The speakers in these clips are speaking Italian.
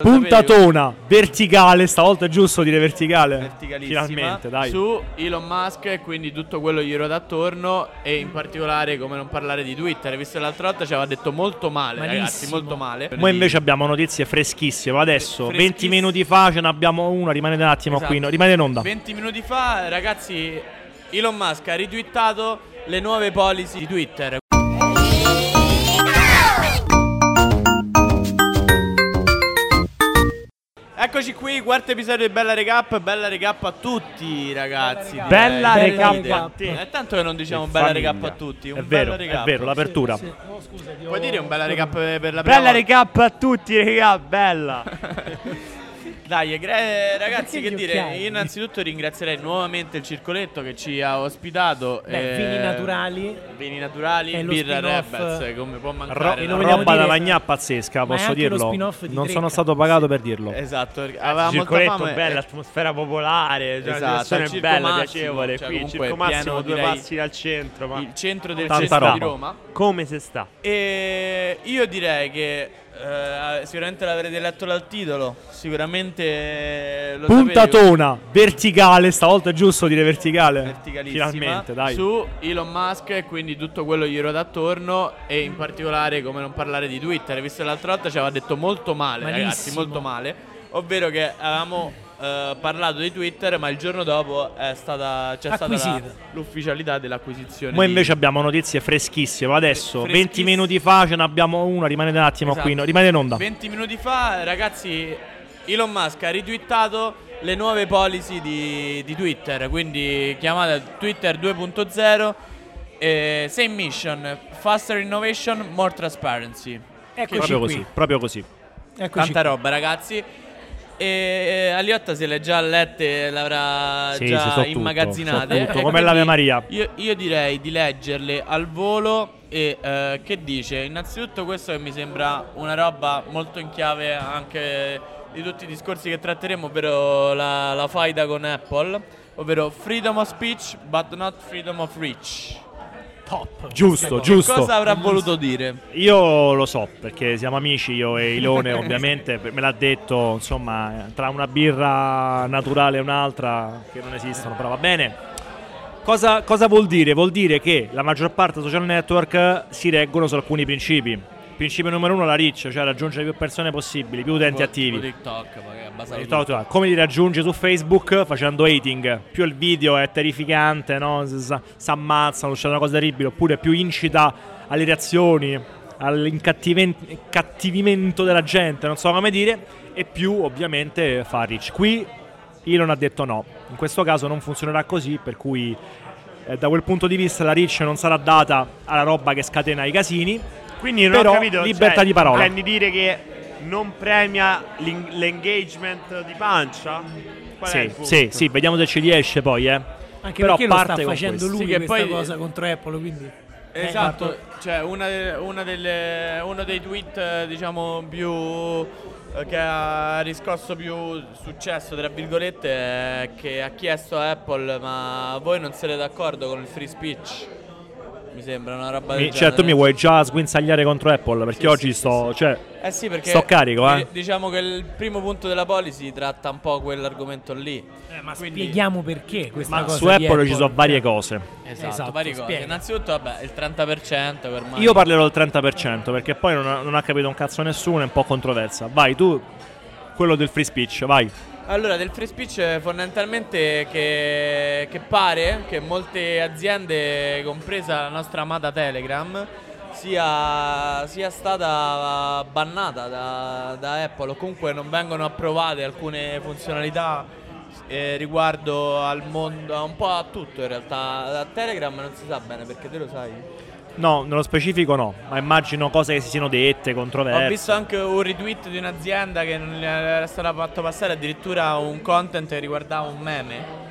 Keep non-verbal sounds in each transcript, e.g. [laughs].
Puntatona verticale, stavolta è giusto dire verticale. Finalmente, dai. su Elon Musk e quindi tutto quello gli ruota attorno e in particolare come non parlare di Twitter, visto che l'altra volta ci aveva detto molto male, ragazzi, Malissimo. molto male. Noi invece abbiamo notizie freschissime. Adesso, Fre- 20 freschissime. minuti fa, ce ne abbiamo una. Rimanete un attimo Esatto. qui. no, rimanete in onda. 20 minuti fa, ragazzi, Elon Musk ha ritwittato le nuove policy di Twitter. Eccoci qui, quarto episodio di Bella Recap, bella recap a tutti ragazzi. Bella recap a te. È tanto che non diciamo Che bella recap a tutti, un È vero, bella è vero, l'apertura. Sì, sì. Oh, scusa, Puoi dire un bella recap per la prima Bella volta? recap a tutti, raga, bella. [laughs] Dai, gra- ragazzi, che dire? occhiali? Io innanzitutto ringrazierei nuovamente il circoletto che ci ha ospitato. Beh, eh, vini naturali. Vini naturali, E birra. Rebels, come può Ro- mancare. Vogliamo roba da dire- magnà pazzesca, Ma posso dirlo. Non Drake. sono stato pagato per dirlo. Esatto, aveva molta circoletto fame. bello, eh, atmosfera popolare, cioè, Esatto, la è Circo bella, Massimo, piacevole. cioè, Qui comunque Circo Massimo, pieno, due passi dal centro, ma il centro del cesto di. Roma. come se sta? E io direi che eh, sicuramente l'avrete letto dal titolo, sicuramente lo sapete. Puntatona verticale, stavolta è giusto dire verticale. Finalmente, dai. su Elon Musk e quindi tutto quello gli ruota attorno e in particolare come non parlare di Twitter, visto che l'altra volta ci aveva detto molto male, ragazzi, Malissimo. molto male, ovvero che avevamo eh, parlato di Twitter, ma il giorno dopo è stata c'è stata la- l'ufficialità dell'acquisizione. Noi di- invece abbiamo notizie freschissime. Adesso, Fre- 20 freschissime. minuti fa, ce ne abbiamo una. Rimanete un attimo Esatto. qui. no, rimanete in onda. 20 minuti fa, ragazzi, Elon Musk ha ritwittato le nuove policy di, di Twitter, quindi chiamata Twitter 2.0, eh, same mission, faster innovation, more transparency. Eccoci Proprio qui. così, proprio così. Eccoci Tanta qui. roba, ragazzi. E Aliotta se le già lette, l'avrà Sì, già so tutto, immagazzinate. so tutto, E come l'Ave Maria. Io, io direi di leggerle al volo e eh, che dice? Innanzitutto questo che mi sembra una roba molto in chiave anche di tutti i discorsi che tratteremo, ovvero la, la faida con Apple, ovvero freedom of speech but not freedom of reach. Top. Giusto, giusto. cosa avrà voluto dire? Io lo so perché siamo amici, io e Ilone [laughs] ovviamente, me l'ha detto, insomma, tra una birra naturale e un'altra che non esistono, però va bene. Cosa, cosa vuol dire? Vuol dire che la maggior parte dei social network si reggono su alcuni principi. Principio numero uno la reach, cioè raggiungere più persone possibili, più utenti Tipo- attivi. tipo TikTok, tutto. tu- Come li raggiungi su Facebook facendo hating? Più il video è terrificante, no? Si ammazzano, succede una cosa terribile, oppure più incita alle reazioni, all'incattivimento della gente, non so come dire, e più ovviamente fa rich. Qui Elon ha detto no, in questo caso non funzionerà così, per cui eh, da quel punto di vista la rich non sarà data alla roba che scatena i casini. Quindi non Però ho capito, libertà cioè, di parola. Intendi dire che non premia l'engagement di pancia? Qual è il Sì, punto? sì, sì, vediamo se ci riesce poi, eh. Anche Però perché lo sta parte facendo lui Sì, questa poi- cosa contro Apple, quindi... Eh, Esatto, cioè una una delle- uno dei tweet diciamo più eh, che ha riscosso più successo tra virgolette è che ha chiesto a Apple ma voi non siete d'accordo con il free speech? Mi sembra una roba del Mi, cioè, tu mi vuoi già sguinzagliare contro Apple? Perché Sì, oggi sì, sto. Cioè, Eh sì, perché Sto carico, eh. di- Diciamo che il primo punto della policy tratta un po' quell'argomento lì. Eh, ma Quindi- spieghiamo perché questa ma cosa su di Apple ci sono varie cose. Esatto, Esatto, varie cose. spiega. Innanzitutto, vabbè, il 30% ormai. Io parlerò del 30% perché poi non ha, non ha capito un cazzo nessuno, è un po' controversa. Vai, tu, quello del free speech, vai. Allora, del free speech eh, fondamentalmente che, che pare che molte aziende, compresa la nostra amata Telegram, sia, sia stata bannata da, da Apple o comunque non vengono approvate alcune funzionalità eh, riguardo al mondo, a un po' a tutto in realtà. Da Telegram non si sa bene perché te lo sai. No, nello specifico no, ma immagino cose che si siano dette, controverse. Ho visto anche un retweet di un'azienda che non gli era stato fatto passare addirittura un content che riguardava un meme.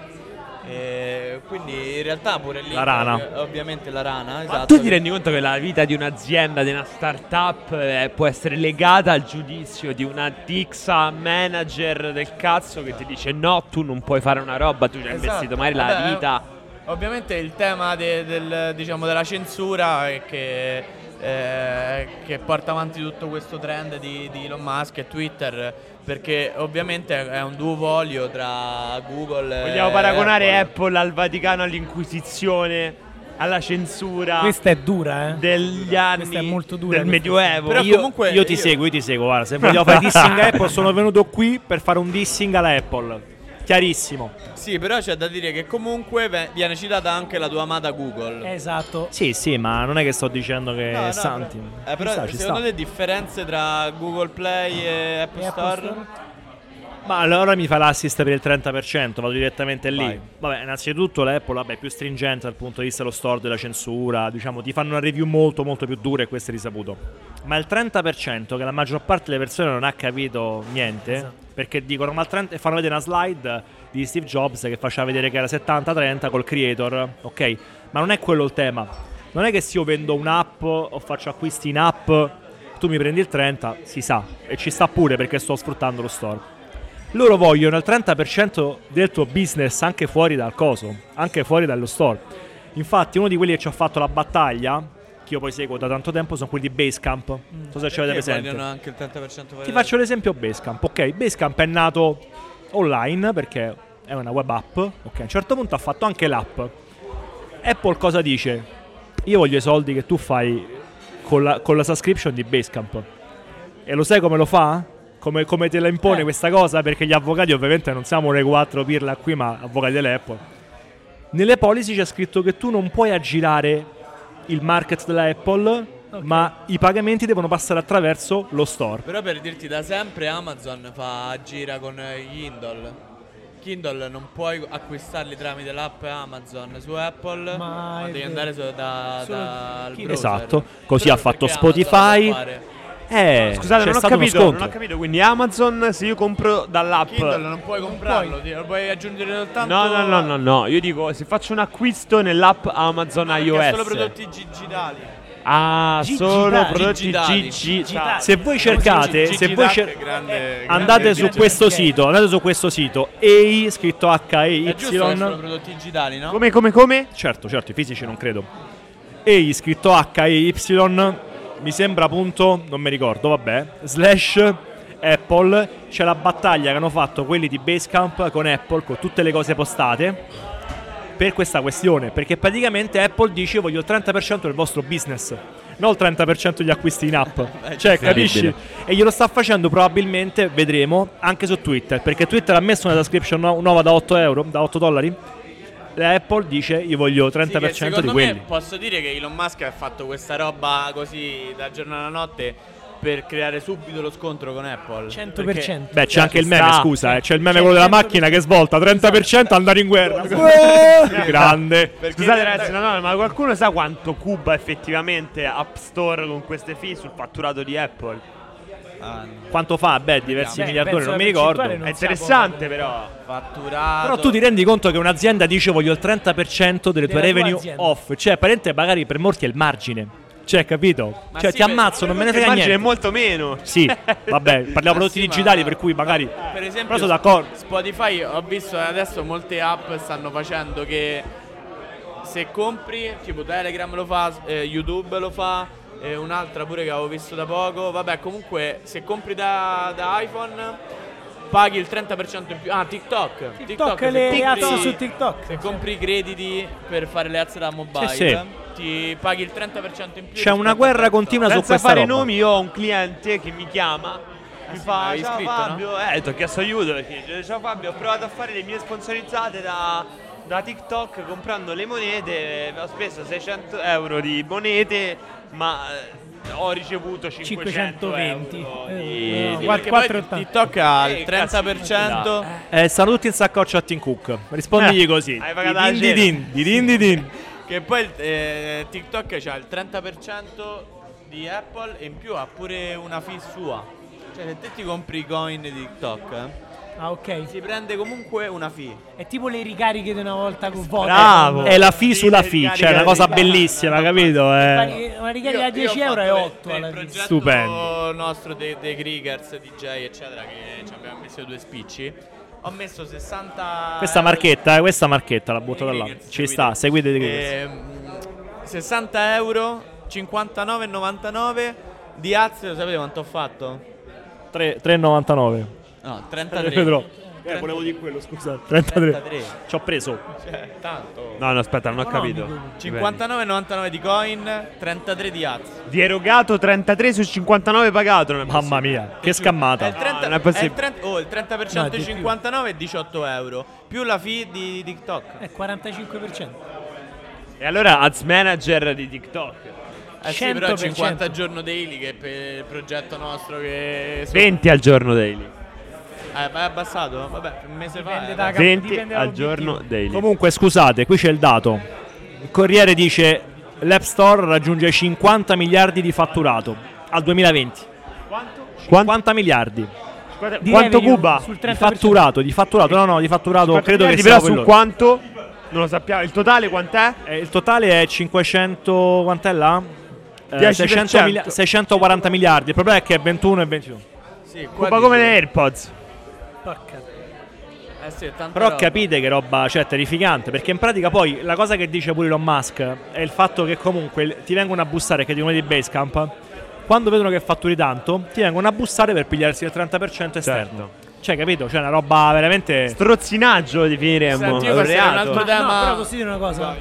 E quindi in realtà pure lì La rana. ovviamente la rana, Ma esatto. tu ti rendi conto che la vita di un'azienda, di una startup eh, può essere legata al giudizio di una tixa manager del cazzo che ti dice no, tu non puoi fare una roba, tu ci hai Esatto. investito magari la Vabbè, vita. Ovviamente il tema de- del, diciamo, della censura è che eh, che porta avanti tutto questo trend di, di Elon Musk e Twitter perché ovviamente è un duopolio tra Google Vogliamo e paragonare Apple. Apple al Vaticano all'Inquisizione, alla censura Questa è dura, eh. degli anni Questa è molto dura, del. Medioevo. Però io, comunque io ti io- seguo, io ti seguo. Guarda, se vogliamo fare dissing a [laughs] Apple, sono venuto qui per fare un dissing alla Apple. Chiarissimo. Sì, però c'è da dire che comunque viene citata anche la tua amata Google. Esatto. Sì, sì, ma non è che sto dicendo che No, è no, santi. però, eh, però ci sta, secondo sta. te differenze tra Google Play e Apple, E Apple Store? Ma allora mi fa l'assist per il 30%, vado direttamente lì. Vai. Vabbè, innanzitutto l'Apple vabbè, è più stringente dal punto di vista dello store, della censura, diciamo, ti fanno una review molto molto più dura e questo è risaputo. Ma il 30% che la maggior parte delle persone non ha capito niente, Esatto. perché dicono ma il 30 e fanno vedere una slide di Steve Jobs che faceva vedere che era 70-30 col creator, ok? Ma non è quello il tema. Non è che se io vendo un'app o faccio acquisti in app, tu mi prendi il 30, si sa, e ci sta pure perché sto sfruttando lo store. Loro vogliono il 30% del tuo business anche fuori dal coso, anche fuori dallo store. Infatti, uno di quelli che ci ha fatto la battaglia, che io poi seguo da tanto tempo, sono quelli di Basecamp. Non so se ci avete presente. anche il 30% fuori Ti faccio l'esempio Basecamp. Ok, Basecamp è nato online perché è una web app. Ok, a un certo punto ha fatto anche l'app. Apple cosa dice? Io voglio i soldi che tu fai con la, con la subscription di Basecamp. E lo sai come lo fa? Come, come te la impone Eh. questa cosa? Perché gli avvocati ovviamente non siamo noi quattro pirla qui, ma avvocati dell'Apple. Nelle policy c'è scritto che tu non puoi aggirare il market della Apple, ma i pagamenti devono passare attraverso lo store. Però per dirti da sempre Amazon fa gira con gli Kindle. Kindle non puoi acquistarli tramite l'app Amazon su Apple, Ma ma, devi andare su- da, Solo dal Kindle. browser. Esatto, così Però ha fatto Spotify. Eh, Scusate, non ho, capito, non ho capito. Quindi Amazon, se io compro dall'app. Kindle non puoi comprarlo, lo puoi aggiungere soltanto No, no, no, no, no. Io dico, se faccio un acquisto nell'app Amazon Perché iOS. solo prodotti digitali. Ah, solo prodotti Digitali. Se voi cercate, se voi cer- grande, andate grande su grande- questo sito, andate su questo sito EI scritto che sono H-E-Y. prodotti digitali, no? Come, come, come? Certo, certo, i fisici non credo. EI scritto H-E-Y, mi sembra appunto, non mi ricordo, vabbè, slash Apple, c'è la battaglia che hanno fatto quelli di Basecamp con Apple, con tutte le cose postate, per questa questione, perché praticamente Apple dice voglio il 30% del vostro business, non il 30% degli acquisti in app. [laughs] Cioè, capisci? E glielo sta facendo probabilmente, vedremo, anche su Twitter, perché Twitter ha messo una subscription nu- nuova da 8 euro, da 8 dollari. Apple dice io voglio il 30% Sì, di me quelli. posso dire che Elon Musk ha fatto questa roba così da giorno alla notte per creare subito lo scontro con Apple. 100%. Perché- Beh, c'è anche il meme, sta. scusa, eh, c'è il meme C'è quello della macchina che svolta 30% andare in guerra. [laughs] Grande. perché Scusate ragazzi, no, no, ma qualcuno sa quanto cuba effettivamente App Store con queste fee sul fatturato di Apple? Quanto fa? Beh, diversi Beh, penso non mi ricordo. non È interessante però. fatturato. Però tu ti rendi conto che un'azienda dice voglio il 30% delle tue revenue azienda. off. Cioè, apparentemente magari per molti è il margine. Cioè, capito? Ma cioè, sì, ti ammazzo, non me ne Il frega margine è niente. molto meno. Sì, vabbè, parliamo [laughs] Ma prodotti sì, ma- digitali per cui magari Per esempio, Però sono d'accordo. Spotify ho visto adesso molte app stanno facendo che se compri, tipo Telegram lo fa, eh, YouTube lo fa, eh, un'altra pure che avevo visto da poco. Vabbè, comunque se compri da, da iPhone paghi il 30% in più. Ah, TikTok. TikTok, se le compri- ads su TikTok. Se compri i crediti per fare le ads da mobile, Sì, sì. ti paghi il 30% in più. C'è una guerra TikTok. continua su Senza questa fare roba. nomi, io ho un cliente che mi chiama. Mi sì, fa, ciao scritto, Fabio, eh, ti ho chiesto aiuto perché dice, ciao Fabio, ho provato a fare le mie sponsorizzate da, da TikTok comprando le monete, ho speso 600 euro di monete, ma eh, ho ricevuto 500 520. euro Eh, di- no, di- guarda- Perché poi 4,80. TikTok ha Eh, il cazzo, 30%. Eh, stanno tutti in saccoccia a Tim Cook. Rispondigli Eh, così. hai pagato la Di din din, di din di din. [laughs] Che poi eh, TikTok c'ha il 30% di Apple e in più ha pure una fee sua. Cioè se te ti compri i coin di TikTok eh, Ah, ok. si prende comunque una fee. È tipo le ricariche di una volta con Vodafone. Bravo. È la fee sulla fee, cioè è una cosa bellissima, capito? Eh. Una ricarica da 10 euro è 8 alla il fine. Stupendo. nostro dei, dei Kriegers, DJ eccetera che ci abbiamo messo due spicci. Ho messo 60 Questa euro- marchetta, eh, questa marchetta la butto da là. Ci sta, seguite i Kriegers. Ehm, 60 euro 59,99 di Az, lo sapete quanto ho fatto? 3 3,99. No, Eh, 33. vedrò. Eh, volevo dire quello, scusa. 33. 33. Ci ho preso. Cioè, tanto. No, no, aspetta, non ho capito. 59,99 di coin, 33 di Az. Di erogato 33 su 59 pagato. Non è Mamma mia, che È il scammata. 30, non è è possibile. il 30 oh, il 30% No, di di più. 59 è 18 euro. Più la fee di TikTok. È 45%. E allora Ads Manager di TikTok. Eh sì, però 100%. 50 giorno daily che è per il progetto nostro che... 20 al giorno daily. Eh, ma è abbassato? Vabbè, un mese fa. Dipende eh. da- 20 dipende al giorno daily. Comunque, scusate, qui c'è il dato. Il Corriere dice l'App Store raggiunge 50 miliardi di fatturato al 2020. Quanto? 50 miliardi Quanto, Di quanto revenue Cuba? sul di 30%. fatturato, di fatturato, no, no, di fatturato, 50 credo che sia però su quanto? Non lo sappiamo. Il totale quant'è? Eh, il totale è 500 quant'è là? Eh, 10%. 600 mili- 640 miliardi. Il problema è che è 21 e 21. Sì, Cuba come le AirPods. Porca. Eh sì, Però roba. capite che roba, cioè, terrificante. Perché in pratica poi la cosa che dice pure Elon Musk è il fatto che comunque ti vengono a bussare, che dicono di Basecamp, quando vedono che fatturi tanto, ti vengono a bussare per pigliarsi il 30% esterno. Certo. Cioè, capito? C'è una roba veramente... Strozzinaggio lo definiremmo. Senti, un un reato. altro Ma tema- no, però posso dire una cosa.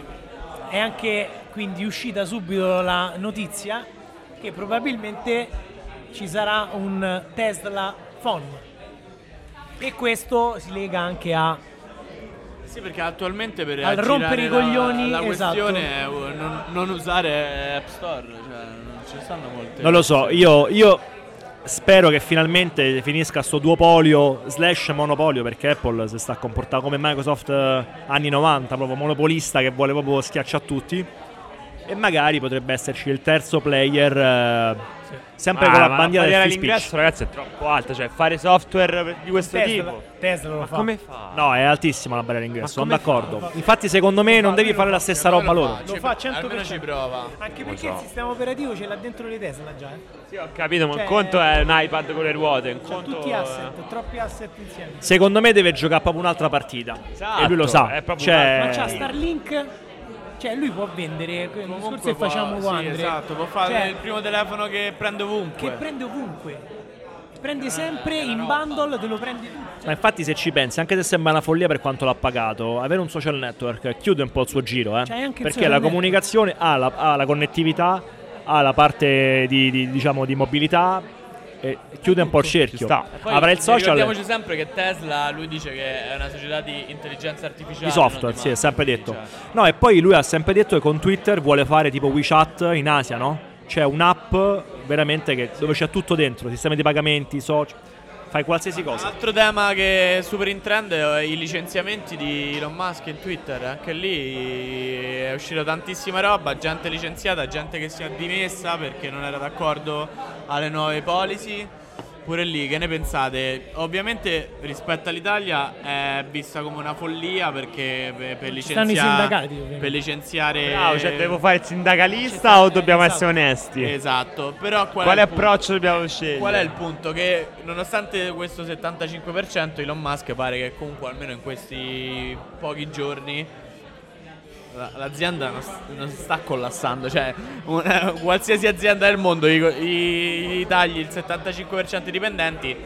È anche quindi uscita subito la notizia che probabilmente ci sarà un Tesla Phone. E questo si lega anche a Sì, perché attualmente per Al rompere i la- coglioni, la, esatto. questione è uh, non, non usare App Store, cioè non ci stanno molte. Non lo so, io, io spero che finalmente finisca sto duopolio slash monopolio perché Apple si sta comportando come Microsoft eh, anni 90, proprio monopolista che vuole proprio schiacciare tutti. E magari potrebbe esserci il terzo player sempre Ah, con la bandiera del free speech. ragazzi, è troppo alta. Cioè, fare software di questo Tesla, tipo. Tesla lo Ma fa. come fa? No, è altissima la barriera d'ingresso, sono d'accordo. Infatti secondo me non devi fare la stessa roba loro. Lo fa 100%. Almeno ci prova. Anche perché il sistema operativo ce l'ha dentro le Tesla già. Eh. Sì, ho capito, ma un Cioè- conto è un iPad con le ruote. Un conto tutti asset, troppi asset insieme. Secondo me deve giocare proprio un'altra partita. Esatto, e lui lo sa. è Cioè, Ma c'ha Starlink. Cioè lui può vendere Comunque che facciamo con sì, esatto, può fare Cioè, il primo telefono che prende ovunque. che prende ovunque. Prendi sempre in bundle, te lo prendi tutto. Ma infatti se ci pensi, anche se sembra una follia per quanto l'ha pagato, avere un social network chiude un po' il suo giro, eh? Il Perché la comunicazione ha la, ha la connettività, ha la parte di, di, diciamo, di mobilità e chiude un po' il cerchio. Avrà il social Ricordiamoci sempre che Tesla, lui dice che è una società di intelligenza artificiale. di software, sì, è sempre detto. cioè. No, e poi lui ha sempre detto che con Twitter vuole fare tipo WeChat in Asia, no? C'è un'app veramente che, dove c'è tutto dentro, sistemi di pagamenti, social, fai qualsiasi Un cosa. altro tema che è super in trend è i licenziamenti di Elon Musk in Twitter. Anche lì è uscita tantissima roba, gente licenziata, gente che si è dimessa perché non era d'accordo alle nuove policy. Pure lì, che ne pensate? Ovviamente rispetto all'Italia è vista come una follia perché per, per Ci stanno i licenziare, sindacati, ovviamente. per licenziare Bravo, cioè, devo fare il sindacalista sta- o dobbiamo esatto. essere onesti? Esatto, però qual Quale il punto? approccio dobbiamo scegliere? Qual è il punto? Che nonostante questo 75%, Elon Musk pare che comunque almeno in questi pochi giorni l'azienda non, non sta collassando. Cioè, una- [laughs] qualsiasi azienda del mondo i, i- i tagli il 75% dei dipendenti.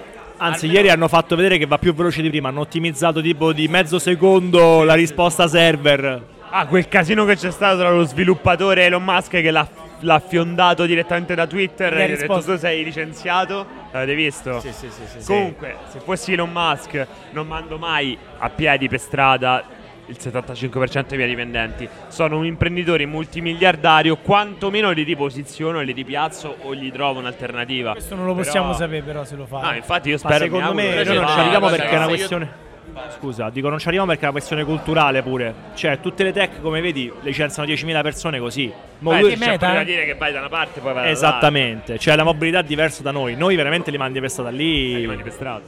Anzi, almeno- ieri hanno fatto vedere che va più veloce di prima. Hanno ottimizzato tipo di mezzo secondo la risposta server. Ah, quel casino che c'è stato tra lo sviluppatore Elon Musk che l'ha, l'ha fiondato direttamente da Twitter Gli e gli ha detto risposto. tu sei licenziato. L'avete visto? Sì, sì, sì, sì, sì. Comunque, se fossi Elon Musk, non mando mai a piedi per strada il 75% dei miei dipendenti. Sono un imprenditore multimiliardario, quantomeno li riposiziono, li ripiazzo o gli trovo un'alternativa. Questo non lo Però- possiamo sapere però se lo fa. No, infatti io Ma spero secondo mi me noi non che ci arriviamo guarda perché è una che se io- questione. Scusa, dico non ci arriviamo perché è una questione culturale pure. Cioè, tutte le tech, come vedi, licenziano 10.000 persone così. Mo Beh, lui- c'è da eh. dire che vai da una parte poi vai dall'altra. Esattamente, cioè la mobilità è diversa da noi. Noi veramente li mandi per strada E lì. rimani per strada.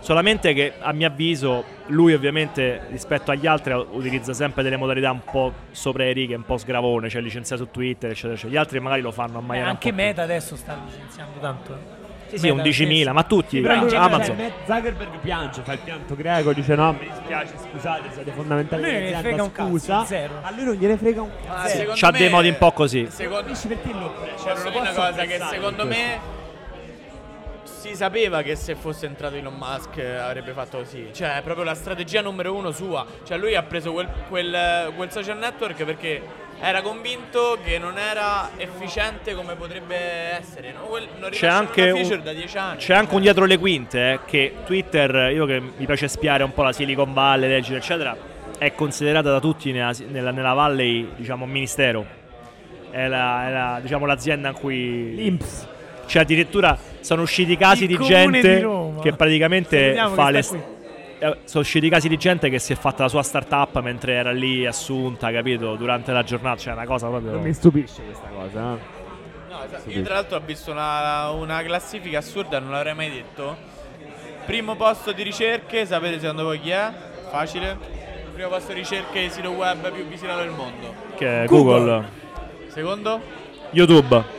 Solamente che a mio avviso lui ovviamente rispetto agli altri utilizza sempre delle modalità un po' sopra le righe, un po' sgravone, cioè licenziare su Twitter, eccetera, eccetera. Gli altri magari lo fanno a Eh, maniera un anche più- Meta adesso sta licenziando tanto. eh. Sì, sì, 11.000, ma tutti, Però in cioè, generale- Amazon. Matt Zuckerberg piange, fa il pianto greco, dice no, mi dispiace, scusate, siete A fondamentali lui non gliene frega un scusa. cazzo, zero. A lui non gliene frega un cazzo. Sì. C'ha me- dei modi un po' così. Secondo C'è non lo una cosa che secondo me si sapeva che se fosse entrato Elon Musk eh, avrebbe fatto così. Cioè, è proprio la strategia numero uno sua. Cioè, lui ha preso quel, quel- quel social network perché era convinto che non era efficiente come potrebbe essere. No? Quel- non C'è anche, una un, da 10 anni. c'è anche un dietro le quinte eh, che Twitter, io che mi piace spiare un po' la Silicon Valley, leggere eccetera, è considerata da tutti nella, nella, nella Valley diciamo un ministero. È, la- è la- diciamo, l'azienda in cui... L'Inps. Cioè addirittura sono usciti casi Il di gente di che praticamente Salutiamo fa che le... qui. eh, Sono usciti casi di gente che si è fatta la sua startup mentre era lì assunta, capito? Durante la giornata, cioè una cosa proprio... Non mi stupisce questa cosa. eh. No, esatto. Io tra l'altro ho visto una, una classifica assurda, non l'avrei mai detto. Primo posto di ricerche, sapete secondo voi chi è? Facile. Primo posto di ricerche di sito web più visitato del mondo. Che è Google. Secondo? YouTube.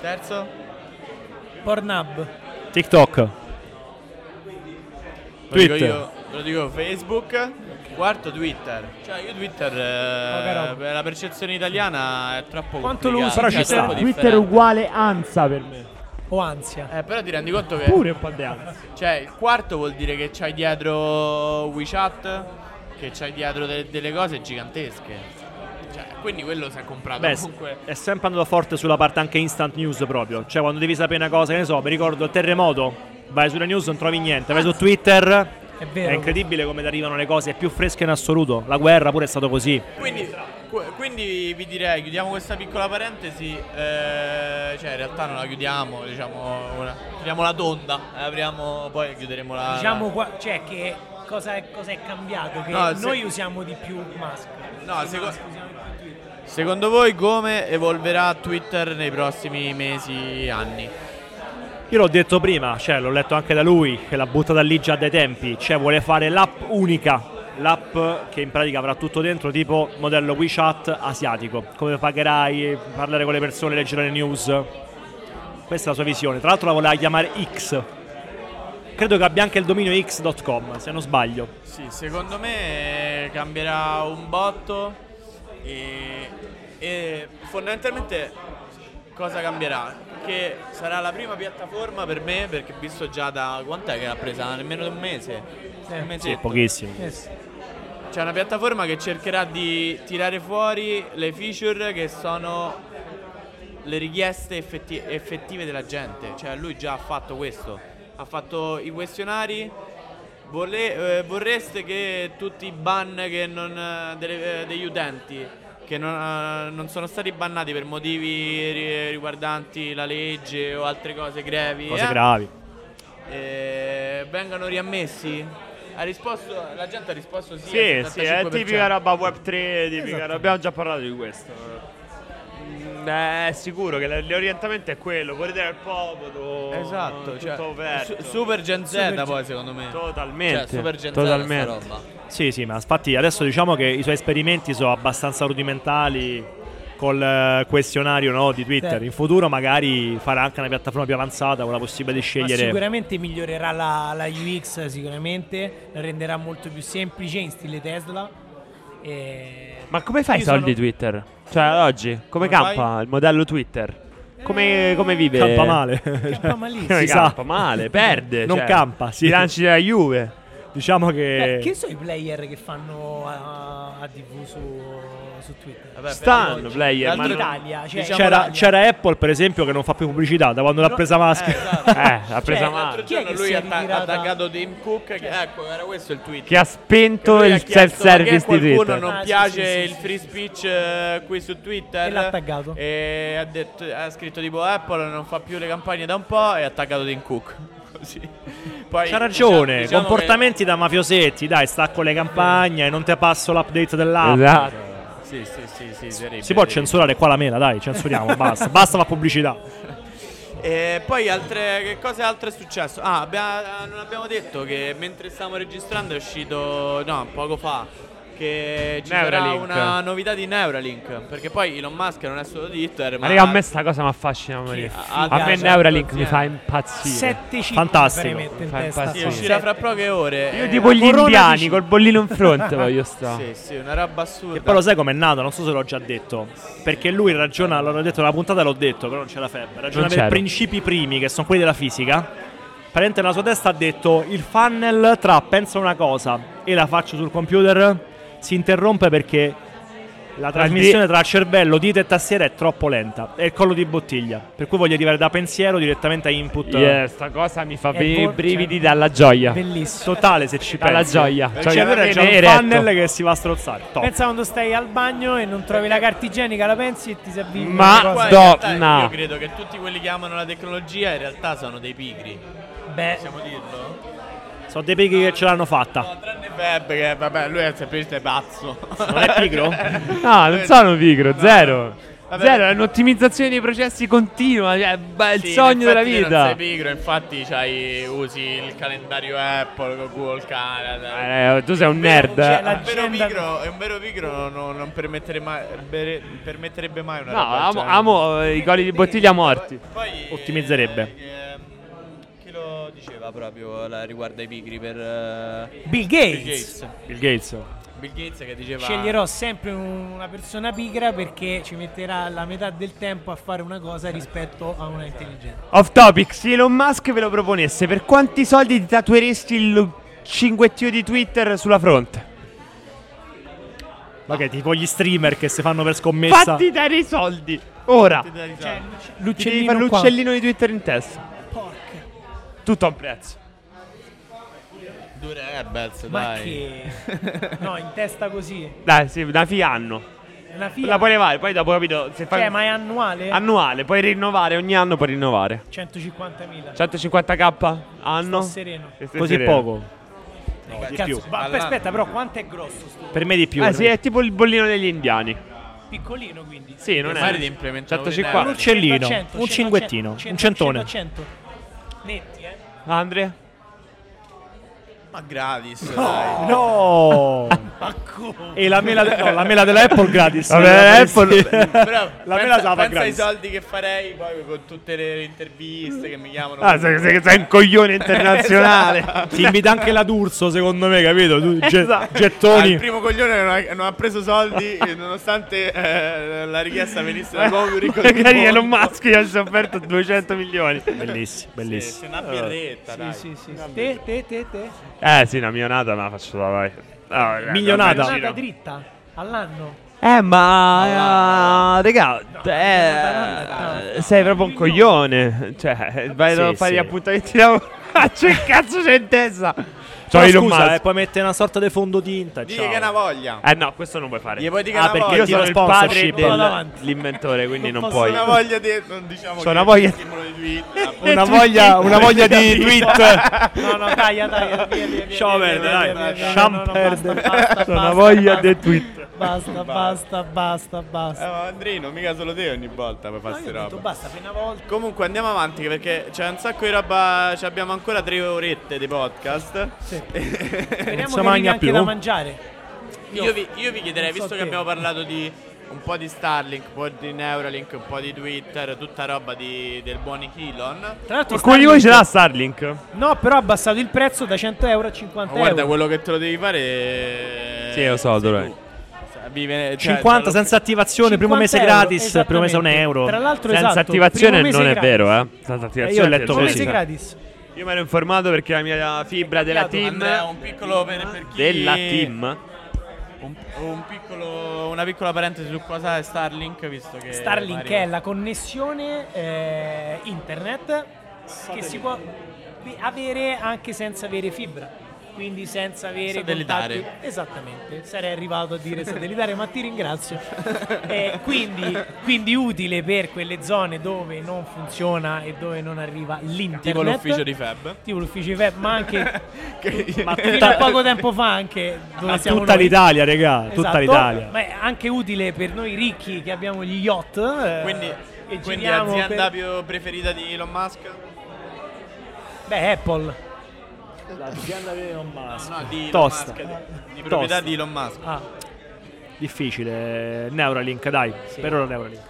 Terzo? Pornhub. TikTok, Lo dico Twitter. io, lo dico Facebook. Quarto Twitter. Cioè io Twitter eh, per la percezione italiana è troppo Quanto lo cioè, Però ci è sta. troppo Twitter è differente. uguale ansia per me. O ansia. Eh, però ti rendi conto che Pure un po' di ansia. Cioè, il quarto vuol dire che c'hai dietro WeChat, che c'hai dietro de- delle cose gigantesche. Quindi quello si è comprato Beh, comunque. è sempre andato forte sulla parte anche instant news proprio. Cioè, quando devi sapere una cosa, che ne so, mi ricordo il terremoto, vai sulle news non trovi niente, vai su Twitter, È vero. è incredibile come ti arrivano le cose più fresche in assoluto. La guerra pure è stato così. Quindi, qu- quindi vi direi, chiudiamo questa piccola parentesi. eh, cioè, in realtà non la chiudiamo, diciamo, una- chiudiamo la tonda, e apriamo, poi chiuderemo la. Diciamo qua, cioè che cosa è, cosa è cambiato? Che No, se- noi usiamo di più Musk. No, Sì, Secondo voi come evolverà Twitter nei prossimi mesi, anni? Io l'ho detto prima, cioè l'ho letto anche da lui, che l'ha buttata lì già dai tempi, cioè vuole fare l'app unica, l'app che in pratica avrà tutto dentro, tipo modello WeChat asiatico, come pagherai, parlare con le persone, leggere le news. Questa è la sua visione. Tra l'altro la voleva chiamare X. Credo che abbia anche il dominio x.com, se non sbaglio. Sì, secondo me cambierà un botto e, e fondamentalmente cosa cambierà? Che sarà la prima piattaforma per me, perché visto già da quant'è che l'ha presa? Nemmeno un mese. Un Sì. Pochissimo. Yes. C'è una piattaforma che cercherà di tirare fuori le feature che sono le richieste effetti- effettive della gente. Cioè lui già ha fatto questo. Ha fatto i questionari. Vorre- eh, vorreste che tutti i ban che non, eh, delle- eh, degli utenti che non, eh, non sono stati bannati per motivi ri- riguardanti la legge o altre cose grevi Cose eh, gravi. eh, vengano riammessi? Ha risposto, la gente ha risposto sì. Sì, sì, è 75%. tipica roba web 3, tipica Esatto. abbiamo già parlato di questo. Mm, È sicuro che l'orientamento è quello, fuori dal popolo. Esatto, tutto cioè, su- super Gen Z Super poi secondo me. Totalmente. Cioè, super Gen Z totalmente. sta roba. Sì, sì, ma infatti adesso diciamo che i suoi esperimenti sono abbastanza rudimentali col eh, questionario no, di Twitter. In futuro magari farà anche una piattaforma più avanzata con la possibilità di Ma scegliere. sicuramente migliorerà la, la UX, sicuramente la renderà molto più semplice in stile Tesla. E... Ma come fai i soldi sono- Twitter? Cioè, oggi, come, Come campa il modello Twitter? Come, come vive? Campa male. [laughs] Campa malissimo. Come Si sa. campa male, perde. Non cioè, campa, sì. Lanci della Juve. Diciamo Beh, che. che sono i player che fanno a, a TV su, su Twitter? Vabbè, Stanno player, ma In Italia, cioè, Diciamo c'era, la- c'era Apple, per esempio, che non fa più pubblicità da quando l'ha presa Musk. Eh, esatto. [laughs] Eh, l'ha presa Cioè. L'altro Chi è giorno che lui si ha atta- attaccato Tim Cook. Che, ecco, era questo il tweet. Che ha spento Che il chiesto, "Ma self-service che di qualcuno Twitter. non Ah, piace sì, sì, il free sì. speech eh, qui su Twitter E l'ha taggato. e ha, detto, ha scritto tipo Apple non fa più le campagne da un po' e ha taggato Tim Cook [laughs] così Poi, C'ha ragione, diciamo- diciamo comportamenti da mafiosetti, dai, stacco le campagne, non te passo l'update dell'app. Esatto. Sì sì sì, sì Si può censurare qua la mela, dai, censuriamo, [laughs] basta. Basta la pubblicità. E poi altre, che cosa altro è successo? Ah, abbia- non abbiamo detto che mentre stavamo registrando è uscito, no, poco fa, che ci Neuralink. sarà una novità di Neuralink. Perché poi Elon Musk non è solo Twitter, ma Ma raga, a me sta cosa mi affascina ha A me Neuralink mi fa impazzire. Sette cifre Fantastico. mi Fa testa. impazzire. Sì, uscirà fra poche ore. Io eh, tipo gli Corona indiani dici- col bollino in fronte [laughs] voglio stare. Sì, sì, una roba assurda. E poi lo sai com'è nato? Non so se l'ho già detto. Perché lui ragiona, l'ho detto nella puntata, l'ho detto, però non c'era febbre. Ragiona per c'ero. principi primi, che sono quelli della fisica. Praticamente nella sua testa ha detto il funnel tra penso una cosa e la faccio sul computer si interrompe perché la trasmissione tra cervello, dita e tastiera è troppo lenta. È il collo di bottiglia. Per cui voglio arrivare da pensiero direttamente a input. Yeah, sta cosa mi fa i brividi cioè, dalla gioia. Bellissimo. Totale se ci Dalla pensi. gioia. Cioè, Gioia allora c'è un funnel che si va a strozzare. Top. Pensa quando stai al bagno e non trovi la carta igienica, la pensi e ti si avvicina Ma- Do- no. Io credo che tutti quelli che amano la tecnologia in realtà sono dei pigri. Beh, Possiamo dirlo? Sono dei pigri che ce l'hanno fatta. No, tranne Feb che vabbè, lui è semplicemente pazzo. Non è pigro? [laughs] No, non sono pigro, zero. Vabbè. Zero, è un'ottimizzazione dei processi continua, cioè, beh, è il Sì, sogno della effetti Non vita. sei pigro, infatti c'hai, usi il calendario Apple con Google Calendar. Eh, tu sei un nerd. Cioè, la- un vero pigro, è un vero pigro non, non permettere mai- bere- permetterebbe mai una No, amo, amo eh, i coli di bottiglia morti. Poi Ottimizzerebbe. eh, diceva proprio la- riguardo ai pigri per eh, Bill Bill Gates. Gates? Bill Gates. Bill Gates che diceva Sceglierò sempre un- una persona pigra perché ci metterà la metà del tempo a fare una cosa rispetto a una intelligente. Off topic, se Elon Musk ve lo proponesse, per quanti soldi ti tatueresti il cinguettio di Twitter sulla fronte? Ma che tipo gli streamer che si fanno per scommessa. Fatti dare i soldi! Ora! Ti dai Cioè, risate. Ti devi l'uccellino l'uccellino di Twitter in testa. Tutto a un prezzo. Due Rebels, Ma dai. che... [laughs] No, in testa così. Dai, sì, una FI anno. Una. La puoi levare, poi dopo capito. Se fai Cioè, ma è annuale? annuale, puoi rinnovare, ogni anno puoi rinnovare. 150.000. 150k anno? Sto sereno. Così sereno. poco. No, di Cazzo, più. ma All'anno. aspetta, però quanto è grosso sto? Per me di più. Eh sì, è tipo il bollino degli indiani. Piccolino quindi. Sì, non è. ti implementano 150. Un uccellino, 100, un 100, cinguettino, 100, un centone. 100, 100. Netti, eh. Andrea? Ma gratis, dai. No! [laughs] Ma come? e la mela, de- no, la mela della Apple gratis. Vabbè, La- Apple- [laughs] sì. Però La mela pensa, pensa ai gratis. soldi che farei poi con tutte le interviste che mi chiamano. Ah, sei, sei- sei un coglione internazionale. [laughs] Ti invita anche la D'Urso, secondo me, capito? Tu, ge- Esatto. Ah, il gettoni. primo coglione non ha, non ha preso soldi e nonostante eh, la richiesta venisse dall'uomo più ricco del Magari mondo. Elon Musk gli ha offerto 200 milioni. Bellissimo, Sì, bellissimo. sì, una birretta, dai. Sì, sì, sì. Te, te, te, te. Eh sì, una milionata me la faccio da vai. No, eh, Milionata. no, Giornata giro. dritta all'anno. Eh ma... eh, raga, eh, sei proprio un coglione. Cioè, vai Sì, a fare sì. gli appuntamenti di lavoro. [laughs] Che cazzo c'è in testa? C'ho Però Elon scusa, Musk. eh, poi mette una sorta di fondotinta. Digli ciao. che è una voglia. Eh no, questo non puoi fare. Gli puoi dire che Ah, una perché voglia. Io sono il sponsorship. padre Vado avanti. dell'inventore, quindi non posso puoi. Una voglia di. Non diciamo C'ho che una voglia- stimolo di tweet. [laughs] Una voglia, una voglia di tweet. No, no, taglia, taglia. Via, via, via, Lasciamo via, perdere, via, dai. via, via, no, no, perdere. Basta, basta, C'ho una basta, voglia basta. di tweet. Basta, basta, basta, Eh, basta. ma Andrino, mica solo te ogni volta per No, fare io queste ho detto basta per una volta. Comunque andiamo avanti perché c'è un sacco di roba. ci abbiamo ancora tre orette di podcast. [laughs] Speriamo si che arrivi anche più. da mangiare. Io vi, io vi chiederei, so visto che abbiamo parlato di un po' di Starlink, un po' di Neuralink, un po' di Twitter, tutta roba di- del buon Elon. Tra l'altro Qualcuno di voi ce Starlink- l'ha Starlink? No, però ha abbassato il prezzo da 100 euro a 50 Ma guarda, euro. quello che te lo devi fare. Sì, lo so, dov'è. Vive- cioè, 50 cioè, senza attivazione, primo 50 mese euro, gratis, primo mese un euro. Tra l'altro, Senza esatto, attivazione non è gratis. vero, eh. Senza attivazione io ho letto Primo così. mese gratis. Io mi ero informato perché la mia fibra della team. Andrea, un piccolo per, per chi Della team. Un, un piccolo, una piccola parentesi su cosa è Starlink, visto che Starlink è la connessione eh, internet che si può avere anche senza avere fibra. Quindi senza avere Satellitare. contatti. Esattamente, sarei arrivato a dire satellitare, ma ti ringrazio. [laughs] Eh, quindi, quindi utile per quelle zone dove non funziona e dove non arriva l'internet. tipo l'ufficio di Fab. Tipo l'ufficio di Feb, ma anche [laughs] Che- Ma fino tutta, a [laughs] poco tempo fa anche dove ma siamo tutta noi. l'Italia, regà. Tutta Esatto, l'Italia. Ma è anche utile per noi ricchi che abbiamo gli yacht. eh, quindi, e quindi l'azienda per- più preferita di Elon Musk? Beh, Apple. L'azienda di Elon Musk. No, di Elon Tosta. Musk, di proprietà Tosta. di Elon Musk. Ah, Difficile. Neuralink, dai. Per ora Neuralink.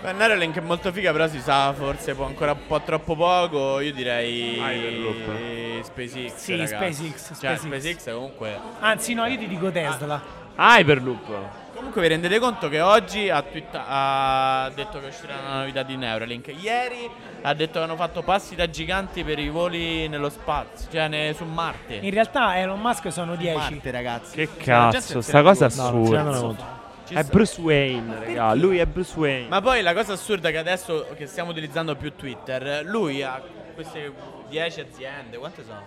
Beh, Neuralink è molto figa, però si sa forse può ancora un po' troppo poco. Io direi Hyperloop. SpaceX. Sì, ragazzi. SpaceX, Cioè, SpaceX. SpaceX comunque. Anzi, no, io ti dico Tesla. Hyperloop. Comunque vi rendete conto che oggi ha, twitta- ha detto che uscirà una novità di Neuralink. Ieri ha detto che hanno fatto passi da giganti per i voli nello spazio, cioè ne- su Marte. In realtà Elon Musk sono 10. Marte, ragazzi. Che Cioè, cazzo, sta cosa. No, non assurda. Ci È sta. Bruce Wayne, raga. Lui è Bruce Wayne. Ma poi la cosa assurda è che adesso che stiamo utilizzando più Twitter, lui ha queste 10 aziende, quante sono?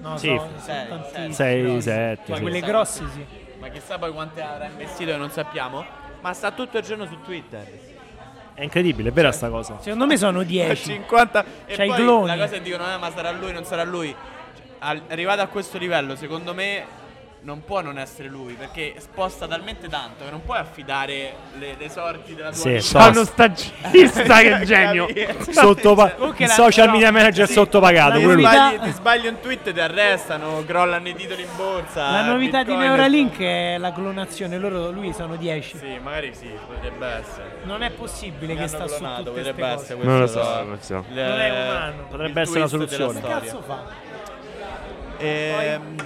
No, Sì. sono, sono Sei, tantissime. 6, 7. Ma Quelle grosse sì. Ma chissà poi quante avrà investito e non sappiamo. Ma sta tutto il giorno su Twitter. È incredibile, è vera sta cosa. Secondo me sono [laughs] 10. 50 e C'hai i poi cloni. la cosa è dicono eh, ma sarà lui, non sarà lui. Cioè, arrivato a questo livello, secondo me non può non essere lui, perché sposta talmente tanto che non puoi affidare le, le sorti della tua Sì, vita. so- uno stagista, che [laughs] genio. Sottopa- il la- social no, media manager sì, sottopagato. la Ti sbagli, ti sbagli un tweet ti arrestano, crollano i titoli in borsa. La novità di Bitcoin- Neuralink è la clonazione. Loro, lui sono 10. Sì, magari sì, potrebbe essere. Non è possibile Mi che sta su clonato, tutte queste potrebbe cose. essere Non lo so, la- non lo so. il- Non è umano. Potrebbe essere della soluzione. Che cazzo fa? Ehm,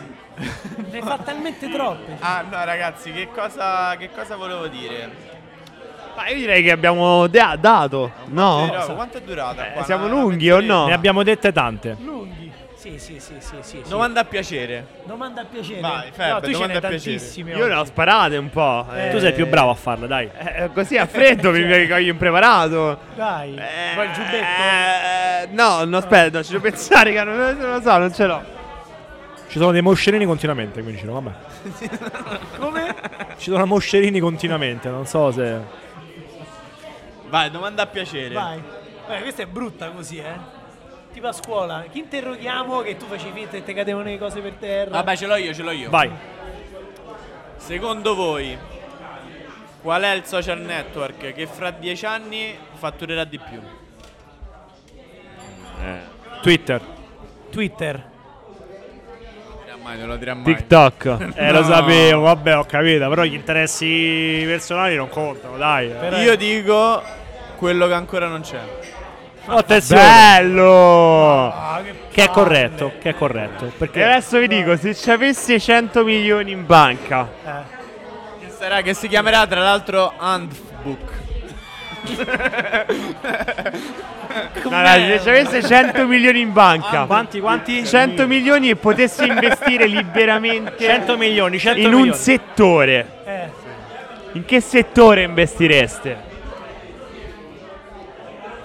Ne fa talmente troppe. Ah no ragazzi, che cosa, che cosa volevo dire? Ma io direi che abbiamo da- dato, no? Però, quanto è durata? Eh, qua? siamo Una- lunghi o no? Ne abbiamo dette tante. Lunghi. Sì, sì, sì, sì, sì. sì. Domanda a piacere. Domanda a piacere. Vai, Feb, no, tu ce domanda n'hai a piacere. tantissime. Io ne ho sparate un po'. Eh, Tu sei più bravo a farle, dai. Eh, così a freddo mi [laughs] mi cogli impreparato. Dai. Eh, Vuoi il giubbetto? eh, no, no, aspetta, no, ci devo pensare che non, non lo so, non ce l'ho. Ci sono dei moscerini continuamente, quindi dicono, vabbè. [laughs] Come? Ci sono moscerini continuamente, non so se... Vai, domanda a piacere. Vai. Vai, questa è brutta così, eh. Tipo a scuola. Chi interroghiamo che tu facevi finta che ti cadevano le cose per terra? Vabbè, ce l'ho io, ce l'ho io. Vai. Secondo voi, qual è il social network che fra dieci anni fatturerà di più? Twitter. Twitter. Lo mai, non lo dirà mai. TikTok. [laughs] Eh, lo No. sapevo, vabbè, ho capito. Però gli interessi personali non contano, dai. eh. Però- Io dico quello che ancora non c'è. Attenzione. Bello! Ah, che, Che è corretto, che è corretto. E Perché adesso vi dico, se ci avessi 100 milioni in banca, Eh. Che sarà che si chiamerà tra l'altro Handbook. No, no, se ci avessi 100 milioni in banca, quanti, quanti? 100 milioni e potessi investire liberamente 100 milioni, 100 in milioni. un settore, Eh. in che settore investireste?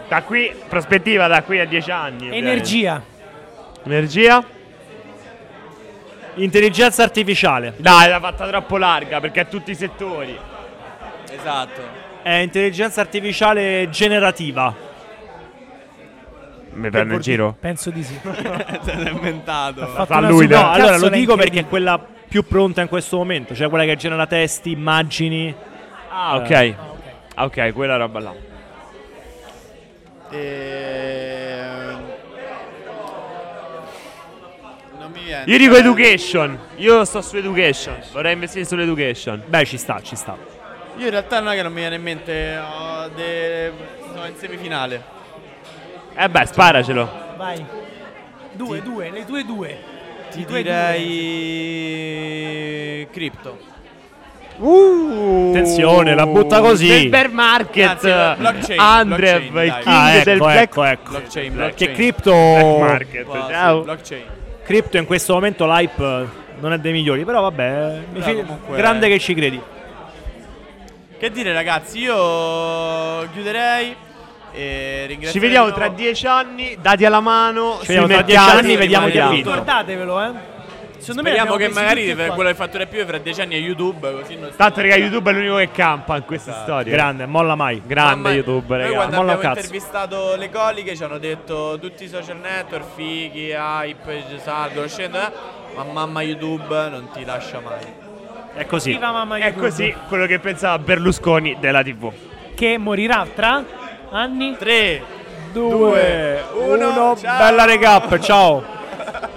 Da qui, prospettiva da qui a 10 anni. ovviamente. Energia. Energia? Intelligenza artificiale. Dai, l'ha fatta troppo larga perché è tutti i settori. Esatto. È intelligenza artificiale generativa. Mi prende in giro? Penso di sì. [laughs] Se l'ha inventato. Una lui. No, allora lo dico perché è quella più pronta in questo momento, cioè quella che genera testi, immagini. Ah, ok. Eh. Ah, ok, quella roba là. Ehm, Non mi viene. Io dico education. Io sto su education. Vorrei investire sull'education. Beh, ci sta, ci sta. Io in realtà non è che non mi viene in mente. Ho de- Sono in semifinale. Eh beh, sparacelo. Vai. Due, due, le tue due. Ti I tuoi direi. Crypto. Uh, Attenzione, la butta così. Del bear market. Blockchain, Andrev, blockchain, il king Ah, ecco, del black ecco, ecco. Blockchain, Che blockchain. cripto, black market. Sì, Ciao. blockchain. cripto in questo momento l'hype eh, non è dei migliori, però vabbè, Però fi- comunque- grande che ci credi. Che dire, ragazzi, io chiuderei. E ringrazio Ci vediamo tra dieci anni, dati alla mano. Ci vediamo tra dieci anni, vediamo chi ha vinto. Guardatevelo, eh. Secondo me Speriamo abbiamo che magari quattro. quello che fattura più fra dieci anni è YouTube. Così non Tanto, raga, YouTube è l'unico che campa in questa Esatto. storia. Grande, molla mai. Grande Mamma- YouTube, Noi raga. quando molla abbiamo cazzo. intervistato le coliche ci hanno detto tutti i social network, fighi, hype, salgono, scendono. eh, Ma mamma YouTube non ti lascia mai. È così. Viva mamma È YouTube. così quello che pensava Berlusconi della TV. Che morirà tra anni 3, Due, uno, uno, ciao. bella recap, ciao. [laughs]